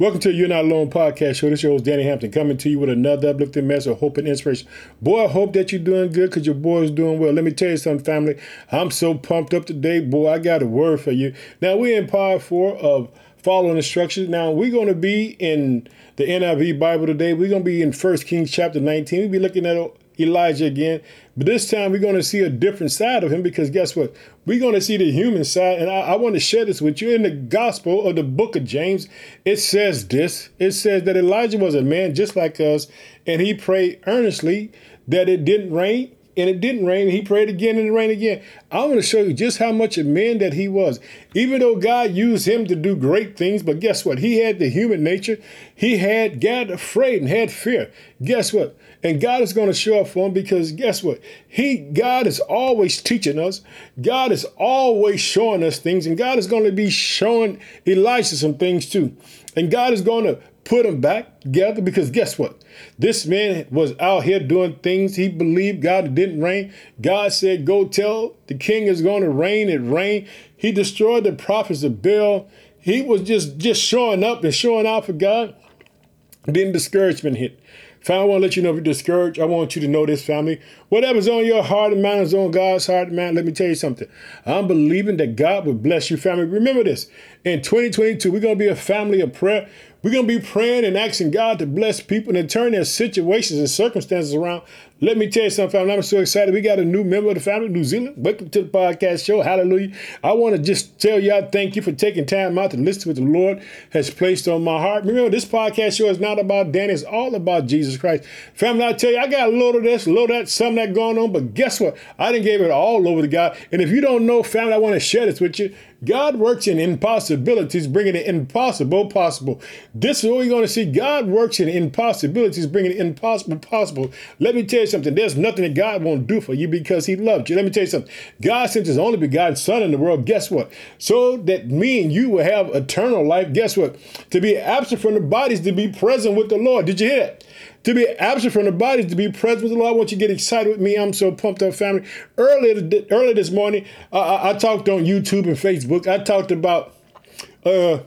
Welcome to You're Not Alone podcast show. This is your host, Danny Hampton, coming to you with another uplifting message of hope and inspiration. Boy, I hope that you're doing good because your boy is doing well. Let me tell you something, family. I'm so pumped up today. Boy, I got a word for you. Now, we're in part four of following instructions. Now, we're going to be in the NIV Bible today. We're going to be in First Kings chapter 19. We'll be looking at Elijah again. But this time we're going to see a different side of him because guess what? We're going to see the human side. And I, I, want to share this with you. In the gospel of the book of James, it says this it says that Elijah was a man just like us, and he prayed earnestly that it didn't rain and it didn't rain. He prayed again and it rained again. I want to show you just how much a man that he was. Even though God used him to do great things, but guess what? He had the human nature. He had got afraid and had fear. Guess what? And God is going to show up for him because guess what? He God is always teaching us. God is always showing us things, and God is going to be showing Elisha some things too. And God is going to put them back together because guess what? This man was out here doing things. He believed God didn't rain. God said, Go tell the king is going to rain. It rained. He destroyed the prophets of Baal. He was just, just showing up and showing out for God. Then discouragement hit. Family, I want to let you know if you're discouraged. I want you to know this, family. Whatever's on your heart and mind is on God's heart and mind. Let me tell you something. I'm believing that God will bless you, family. Remember this. In 2022, we're going to be a family of prayer. We're going to be praying and asking God to bless people and turn their situations and circumstances around. Let me tell you something, family. I'm so excited. We got a new member of the family, New Zealand. Welcome to the podcast show. Hallelujah. I want to just tell y'all thank you for taking time out to listen to what the Lord has placed on my heart. Remember, this podcast show is not about Danny, it's all about Jesus Christ. Family, I tell you, I got a load of this, a load of that, some that going on, but guess what? I didn't give it all over to God. And if you don't know, family, I want to share this with you. God works in impossibilities, bringing the impossible possible. This is what we're going to see. God works in impossibilities, bringing the impossible possible. Let me tell you something. There's nothing that God won't do for you because He loved you. Let me tell you something. God sent His only begotten Son in the world. Guess what? So that me and you will have eternal life. Guess what? To be absent from the bodies, to be present with the Lord. Did you hear that? to be absent from the bodies, to be present with the Lord. I want you to get excited with me. I'm so pumped up, family. Earlier, earlier this morning, I, I talked on YouTube and Facebook. I talked about uh,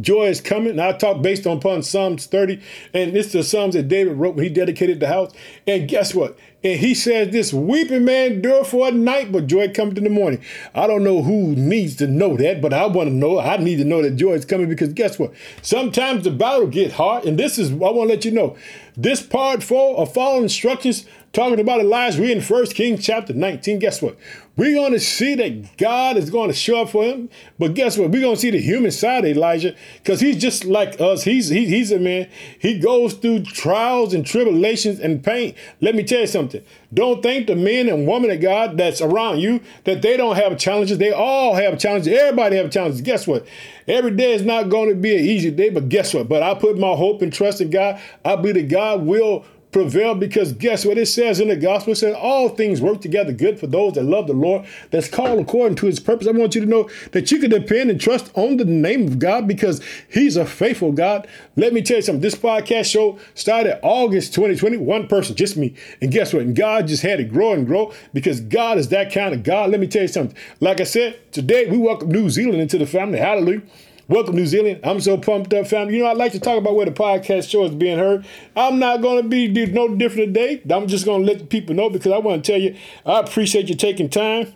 Joy is coming. I talk based upon Psalms 30, and it's the Psalms that David wrote when he dedicated the house. And guess what? And he says, This weeping man endure for a night, but joy comes in the morning. I don't know who needs to know that, but I want to know. I need to know that joy is coming because guess what? Sometimes the battle get hard, and this is I want to let you know. This part four of following instructions talking about Elijah, we in First Kings chapter 19. Guess what? We're going to see that God is going to show up for him. But guess what? We're going to see the human side of Elijah because he's just like us. He's, he, he's a man. He goes through trials and tribulations and pain. Let me tell you something. Don't think the men and women of God that's around you that they don't have challenges. They all have challenges. Everybody have challenges. Guess what? Every day is not going to be an easy day, but guess what? But I put my hope and trust in God. I believe that God will prevail because guess what it says in the gospel? It says all things work together good for those that love the Lord, that's called according to his purpose. I want you to know that you can depend and trust on the name of God because he's a faithful God. Let me tell you something. This podcast show started August 2020, one person, just me. And guess what? And God just had to grow and grow because God is that kind of God. Let me tell you something. Like I said, today we welcome New Zealand into the family. Hallelujah. Welcome, New Zealand. I'm so pumped up, family. You know, I like to talk about where the podcast show is being heard. I'm not going to be no different today. I'm just going to let the people know because I want to tell you, I appreciate you taking time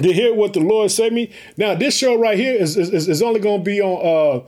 to hear what the Lord said me. Now, this show right here is, is, is only going to be on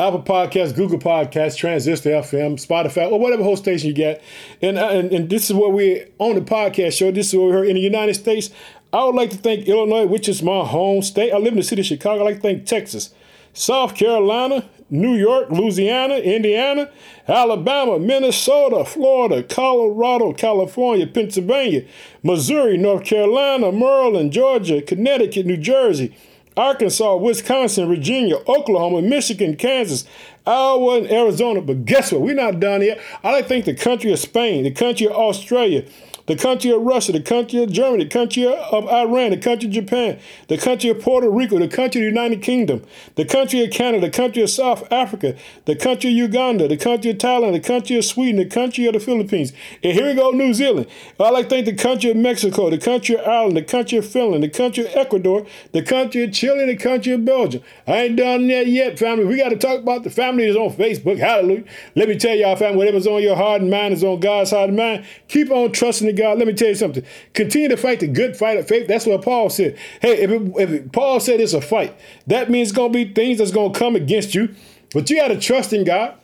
uh, Apple Podcasts, Google Podcasts, Transistor FM, Spotify, or whatever host station you get. And, uh, and, and this is what we're on the podcast show. This is what we heard in the United States. I would like to thank Illinois, which is my home state. I live in the city of Chicago. I like to thank Texas. South Carolina, New York, Louisiana, Indiana, Alabama, Minnesota, Florida, Colorado, California, Pennsylvania, Missouri, North Carolina, Maryland, Georgia, Connecticut, New Jersey, Arkansas, Wisconsin, Virginia, Oklahoma, Michigan, Kansas, Iowa, and Arizona. But guess what? We're not done yet. I think the country of Spain, the country of Australia, the country of Russia, the country of Germany, the country of Iran, the country of Japan, the country of Puerto Rico, the country of the United Kingdom, the country of Canada, the country of South Africa, the country of Uganda, the country of Thailand, the country of Sweden, the country of the Philippines. And here we go, New Zealand. I like to thank the country of Mexico, the country of Ireland, the country of Finland, the country of Ecuador, the country of Chile. the country of Belgium. I ain't done that yet, family. We got to talk about the family that's on Facebook. Hallelujah. Let me tell y'all, family, whatever's on your heart and mind is on God's heart and mind. Keep on trusting in God. Let me tell you something. Continue to fight the good fight of faith. That's what Paul said. Hey, if, it, if it, Paul said it's a fight, that means it's going to be things that's going to come against you. But you got to trust in God.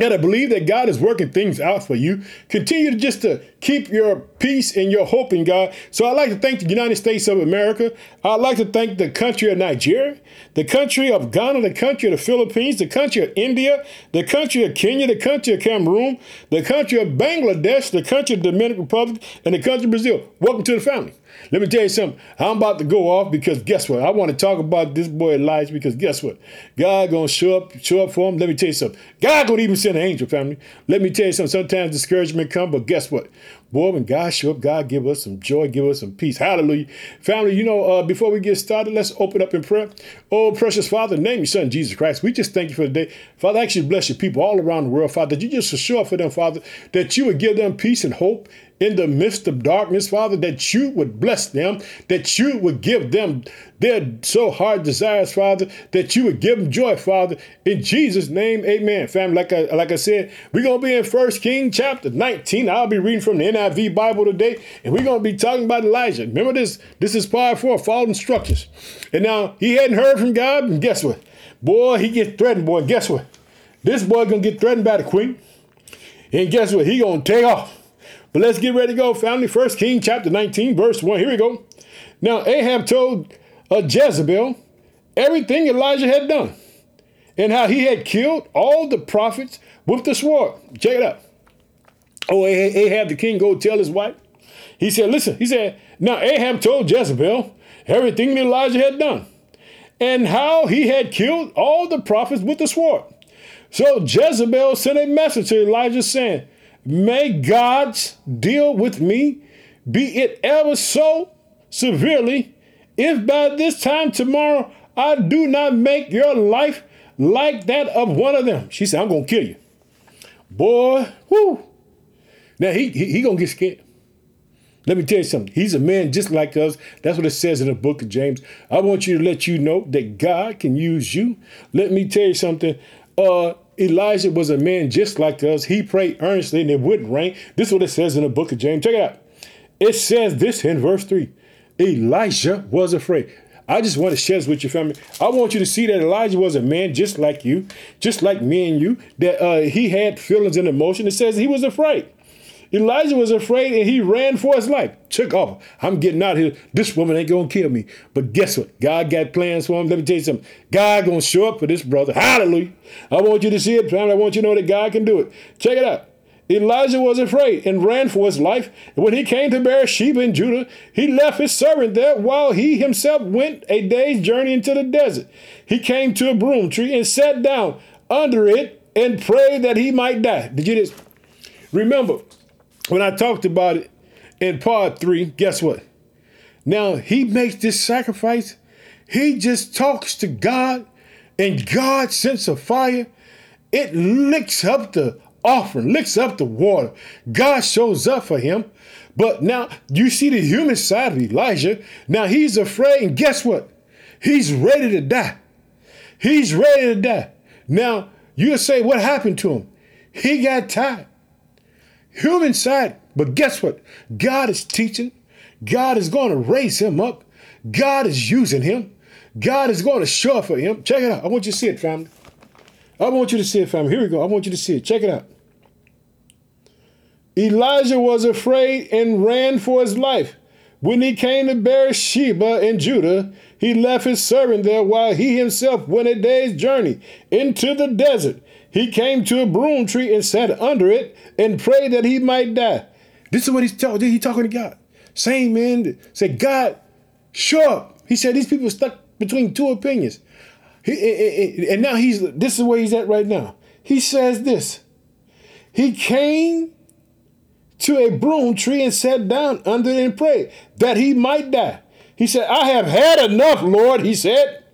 You got to believe that God is working things out for you. Continue to just to keep your peace and your hope in God. So I'd like to thank the United States of America. I'd like to thank the country of Nigeria, the country of Ghana, the country of the Philippines, the country of India, the country of Kenya, the country of Cameroon, the country of Bangladesh, the country of Dominican Republic, and the country of Brazil. Welcome to the family. Let me tell you something. I'm about to go off because guess what? I want to talk about this boy Elijah because guess what? God gonna show up, show up for him. Let me tell you something. God gonna even send an angel, family. Let me tell you something. Sometimes discouragement come, but guess what? Boy, when God show up, God give us some joy, give us some peace. Hallelujah. Family, you know, uh, before we get started, let's open up in prayer. Oh, precious Father, name your son Jesus Christ. We just thank you for the day. Father, I actually bless your people all around the world, Father, that you just assure for them, Father, that you would give them peace and hope in the midst of darkness, Father, that you would bless them, that you would give them their so hard desires, Father, that you would give them joy, Father. In Jesus' name, amen. Family, like I, like I said, we're going to be in First King chapter 19. I'll be reading from the NIV Bible today, and we're going to be talking about Elijah. Remember this? This is part four, follow instructions. And now he hadn't heard from God, and guess what? Boy, he gets threatened, boy. Guess what? This boy going to get threatened by the queen. And guess what? He going to take off. But let's get ready to go, family. First King chapter 19, verse 1. Here we go. Now Ahab told uh, Jezebel everything Elijah had done and how he had killed all the prophets with the sword. Check it out. Oh, Ahab the king go tell his wife. He said, listen, he said, now Ahab told Jezebel everything that Elijah had done and how he had killed all the prophets with the sword. So Jezebel sent a message to Elijah saying, May God's deal with me, be it ever so severely, if by this time tomorrow I do not make your life like that of one of them. She said, I'm going to kill you. Boy, whoo. Now he, he, he to get scared. Let me tell you something. He's a man just like us. That's what it says in the book of James. I want you to let you know that God can use you. Let me tell you something. Uh, Elijah was a man just like us. He prayed earnestly and it wouldn't rain. This is what it says in the book of James. Check it out. It says this in verse 3 Elijah was afraid. I just want to share this with your family. I want you to see that Elijah was a man just like you, just like me and you, that uh, he had feelings and emotion. It says he was afraid. Elijah was afraid and he ran for his life. Took off. I'm getting out here. This woman ain't gonna kill me. But guess what? God got plans for him. Let me tell you something. God gonna show up for this brother. Hallelujah. I want you to see it, family. I want you to know that God can do it. Check it out. Elijah was afraid and ran for his life. When he came to Beersheba in Judah, he left his servant there while he himself went a day's journey into the desert. He came to a broom tree and sat down under it and prayed that he might die. Did you just remember? When I talked about it in part three, guess what? Now he makes this sacrifice. He just talks to God, and God sends a fire. It licks up the offering, licks up the water. God shows up for him. But now you see the human side of Elijah. Now he's afraid, and guess what? He's ready to die. He's ready to die. Now you'll say, What happened to him? He got tired human side. But guess what? God is teaching. God is going to raise him up. God is using him. God is going to show up for him. Check it out. I want you to see it, family. I want you to see it, family. Here we go. I want you to see it. Check it out. Elijah was afraid and ran for his life. When he came to Beersheba in Judah, he left his servant there while he himself went a day's journey into the desert he came to a broom tree and sat under it and prayed that he might die. This is what he's talking. He talking to God. Same man said, God, up. He said these people stuck between two opinions. He, and now he's this is where he's at right now. He says this. He came to a broom tree and sat down under it and prayed that he might die. He said, I have had enough, Lord, he said.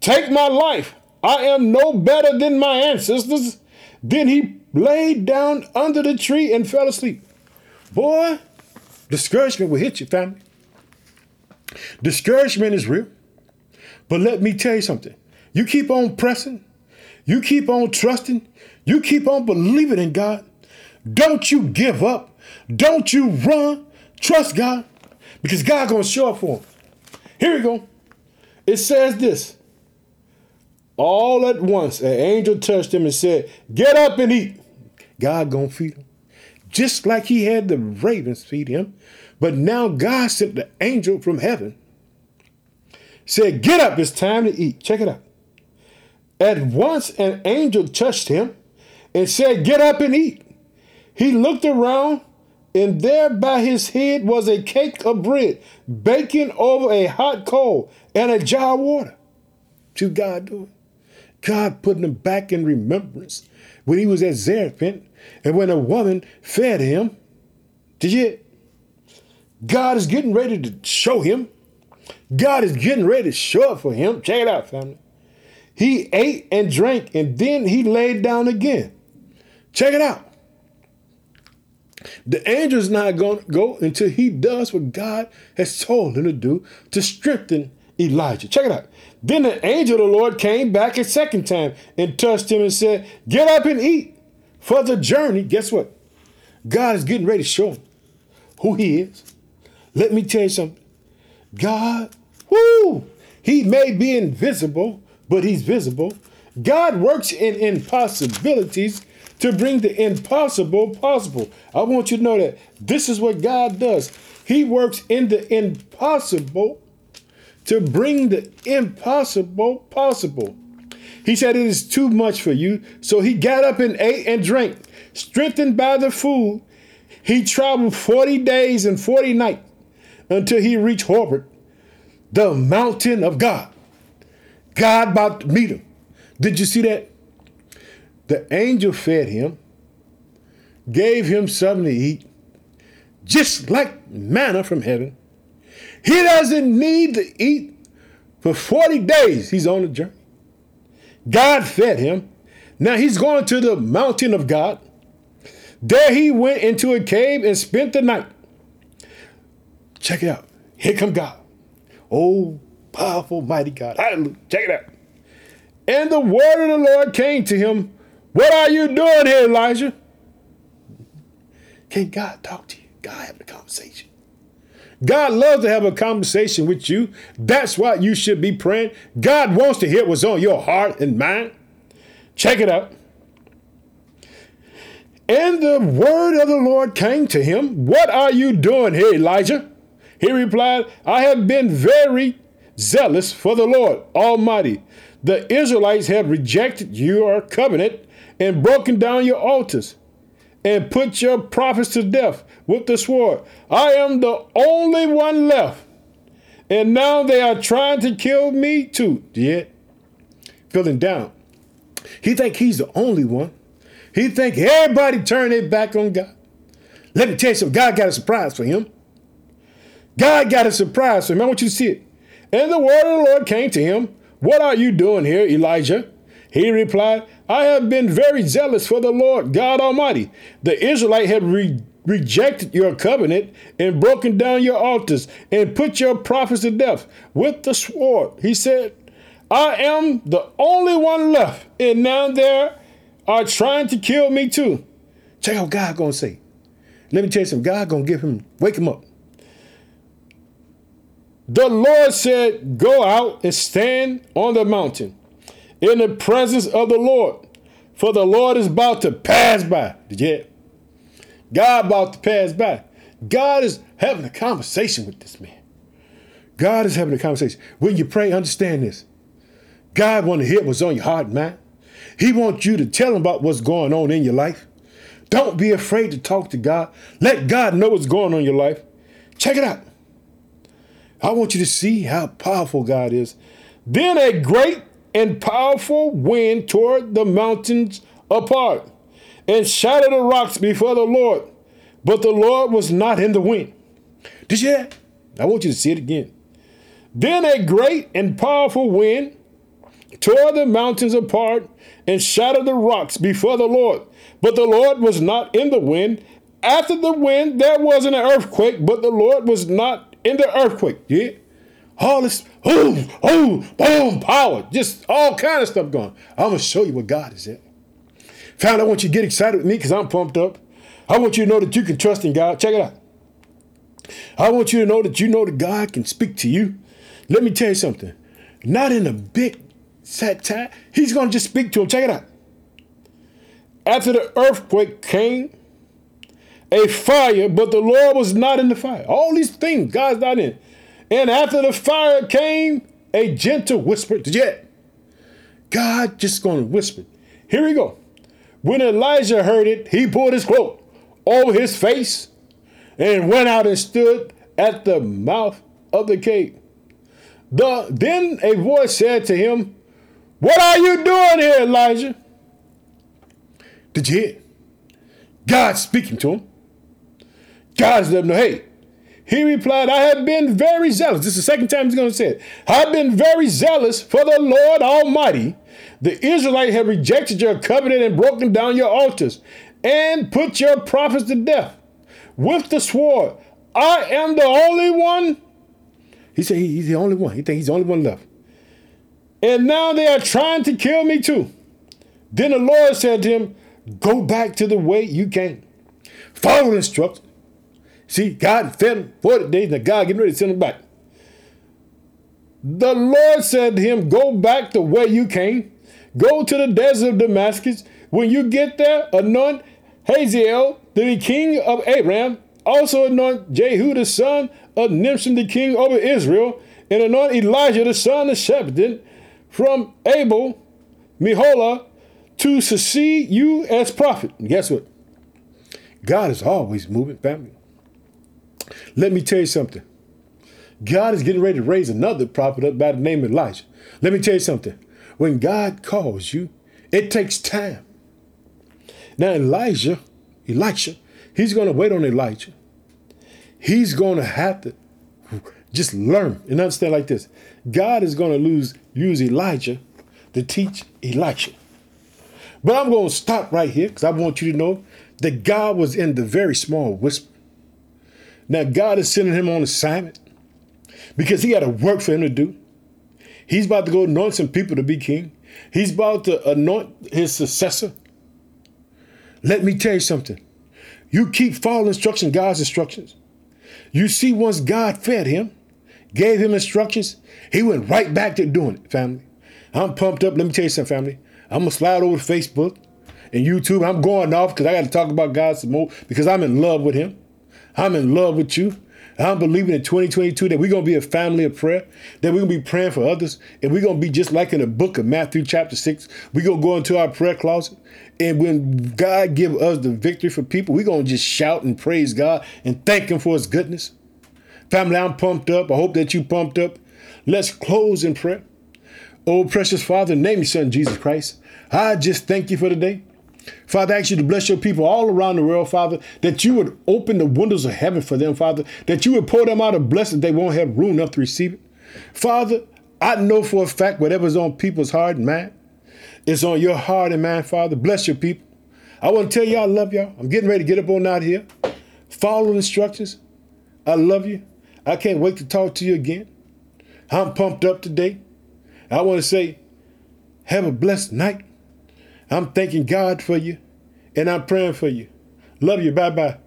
Take my life. I am no better than my ancestors. Then he laid down under the tree and fell asleep. Boy, discouragement will hit you, family. Discouragement is real. But let me tell you something. You keep on pressing, you keep on trusting, you keep on believing in God. Don't you give up. Don't you run. Trust God because God going to show up for him. Here we go. It says this. All at once, an angel touched him and said, Get up and eat. God to feed him. Just like he had the ravens feed him. But now God sent the angel from heaven. Said, Get up, it's time to eat. Check it out. At once, an angel touched him and said, Get up and eat. He looked around, and there by his head was a cake of bread, baking over a hot coal, and a jar of water. To God doing. God putting him back in remembrance when he was at Zarephath and when a woman fed him. Did you? God is getting ready to show him. God is getting ready to show up for him. Check it out, family. He ate and drank, and then he laid down again. Check it out. The angel's not going to go until he does what God has told him to do to strengthen Elijah. Check it out. Then the angel of the Lord came back a second time and touched him and said, Get up and eat for the journey. Guess what? God is getting ready to show him who he is. Let me tell you something. God, whoo, he may be invisible, but he's visible. God works in impossibilities to bring the impossible possible. I want you to know that this is what God does. He works in the impossible to bring the impossible possible. He said, It is too much for you. So he got up and ate and drank. Strengthened by the food, he traveled 40 days and 40 nights until he reached Horeb, the mountain of God. God about to meet him. Did you see that? The angel fed him, gave him something to eat, just like manna from heaven. He doesn't need to eat for 40 days. He's on a journey. God fed him. Now he's going to the mountain of God. There he went into a cave and spent the night. Check it out. Here come God. Oh, powerful, mighty God. Hallelujah. Check it out. And the word of the Lord came to him what are you doing here, Elijah? Can God talk to you? God having a conversation. God loves to have a conversation with you. That's why you should be praying. God wants to hear what's on your heart and mind. Check it out. And the word of the Lord came to him. What are you doing here, Elijah? He replied, I have been very zealous for the Lord Almighty. The Israelites have rejected your covenant and broken down your altars and put your prophets to death with the sword. I am the only one left. And now they are trying to kill me too. Yeah. Feeling down. He think he's the only one. He think everybody turned their back on God. Let me tell you something. God got a surprise for him. God got a surprise for him. I want you to see it. And the word of the Lord came to him. What are you doing here, Elijah? He replied, I have been very zealous for the Lord God Almighty. The Israelite had re- rejected your covenant and broken down your altars and put your prophets to death with the sword. He said, I am the only one left, and now they are trying to kill me too. Check out God gonna say. Let me tell you something. God gonna give him, wake him up. The Lord said, Go out and stand on the mountain in the presence of the Lord. For the Lord is about to pass by. Did you hear? God about to pass by. God is having a conversation with this man. God is having a conversation. When you pray, understand this. God want to hear what's on your heart mind. He wants you to tell him about what's going on in your life. Don't be afraid to talk to God. Let God know what's going on in your life. Check it out. I want you to see how powerful God is. Then a great and powerful wind tore the mountains apart and shattered the rocks before the Lord. But the Lord was not in the wind. Did you hear? that? I want you to see it again. Then a great and powerful wind tore the mountains apart and shattered the rocks before the Lord. But the Lord was not in the wind. After the wind, there was an earthquake, but the Lord was not in the earthquake. Yeah? All this, oh, oh, boom, power, just all kind of stuff going. I'm gonna show you what God is at. Family, I want you to get excited with me because I'm pumped up. I want you to know that you can trust in God. Check it out. I want you to know that you know that God can speak to you. Let me tell you something. Not in a big set time. He's gonna just speak to him. Check it out. After the earthquake came, a fire, but the Lord was not in the fire. All these things, God's not in. And after the fire came a gentle whisper. Did you God just going to whisper. Here we go. When Elijah heard it, he pulled his cloak over his face and went out and stood at the mouth of the cave. The, then a voice said to him, What are you doing here, Elijah? Did you hear? God speaking to him. God's letting know, hey, he replied, I have been very zealous. This is the second time he's going to say it. I've been very zealous for the Lord Almighty. The Israelites have rejected your covenant and broken down your altars and put your prophets to death with the sword. I am the only one. He said he's the only one. He thinks he's the only one left. And now they are trying to kill me too. Then the Lord said to him, Go back to the way you came. Follow instructions See, God fed him 40 days, and God getting ready to send him back. The Lord said to him, Go back the way you came. Go to the desert of Damascus. When you get there, anoint Hazael, the king of Aram. Also anoint Jehu, the son of Nimshim, the king over Israel. And anoint Elijah, the son of Shephan, from Abel, Meholah, to succeed you as prophet. And guess what? God is always moving, family. Let me tell you something. God is getting ready to raise another prophet up by the name of Elijah. Let me tell you something. When God calls you, it takes time. Now, Elijah, Elisha, he's going to wait on Elijah. He's going to have to just learn and understand like this. God is going to lose, use Elijah to teach Elisha. But I'm going to stop right here because I want you to know that God was in the very small whisper. Now, God is sending him on assignment because he got a work for him to do. He's about to go anoint some people to be king. He's about to anoint his successor. Let me tell you something. You keep following instructions, God's instructions. You see, once God fed him, gave him instructions, he went right back to doing it, family. I'm pumped up. Let me tell you something, family. I'm gonna slide over to Facebook and YouTube. I'm going off because I got to talk about God some more because I'm in love with him. I'm in love with you. I'm believing in 2022 that we're going to be a family of prayer, that we're going to be praying for others, and we're going to be just like in the book of Matthew chapter 6. We're going to go into our prayer closet, and when God give us the victory for people, we're going to just shout and praise God and thank him for his goodness. Family, I'm pumped up. I hope that you pumped up. Let's close in prayer. Oh, precious Father, name your son Jesus Christ. I just thank you for today. Father, I ask you to bless your people all around the world, Father, that you would open the windows of heaven for them, Father, that you would pour them out a blessing they won't have room enough to receive it. Father, I know for a fact whatever's on people's heart and mind is on your heart and mind, Father. Bless your people. I want to tell you I love y'all. I'm getting ready to get up on out here. Follow instructions. I love you. I can't wait to talk to you again. I'm pumped up today. I want to say, have a blessed night. I'm thanking God for you and I'm praying for you. Love you. Bye bye.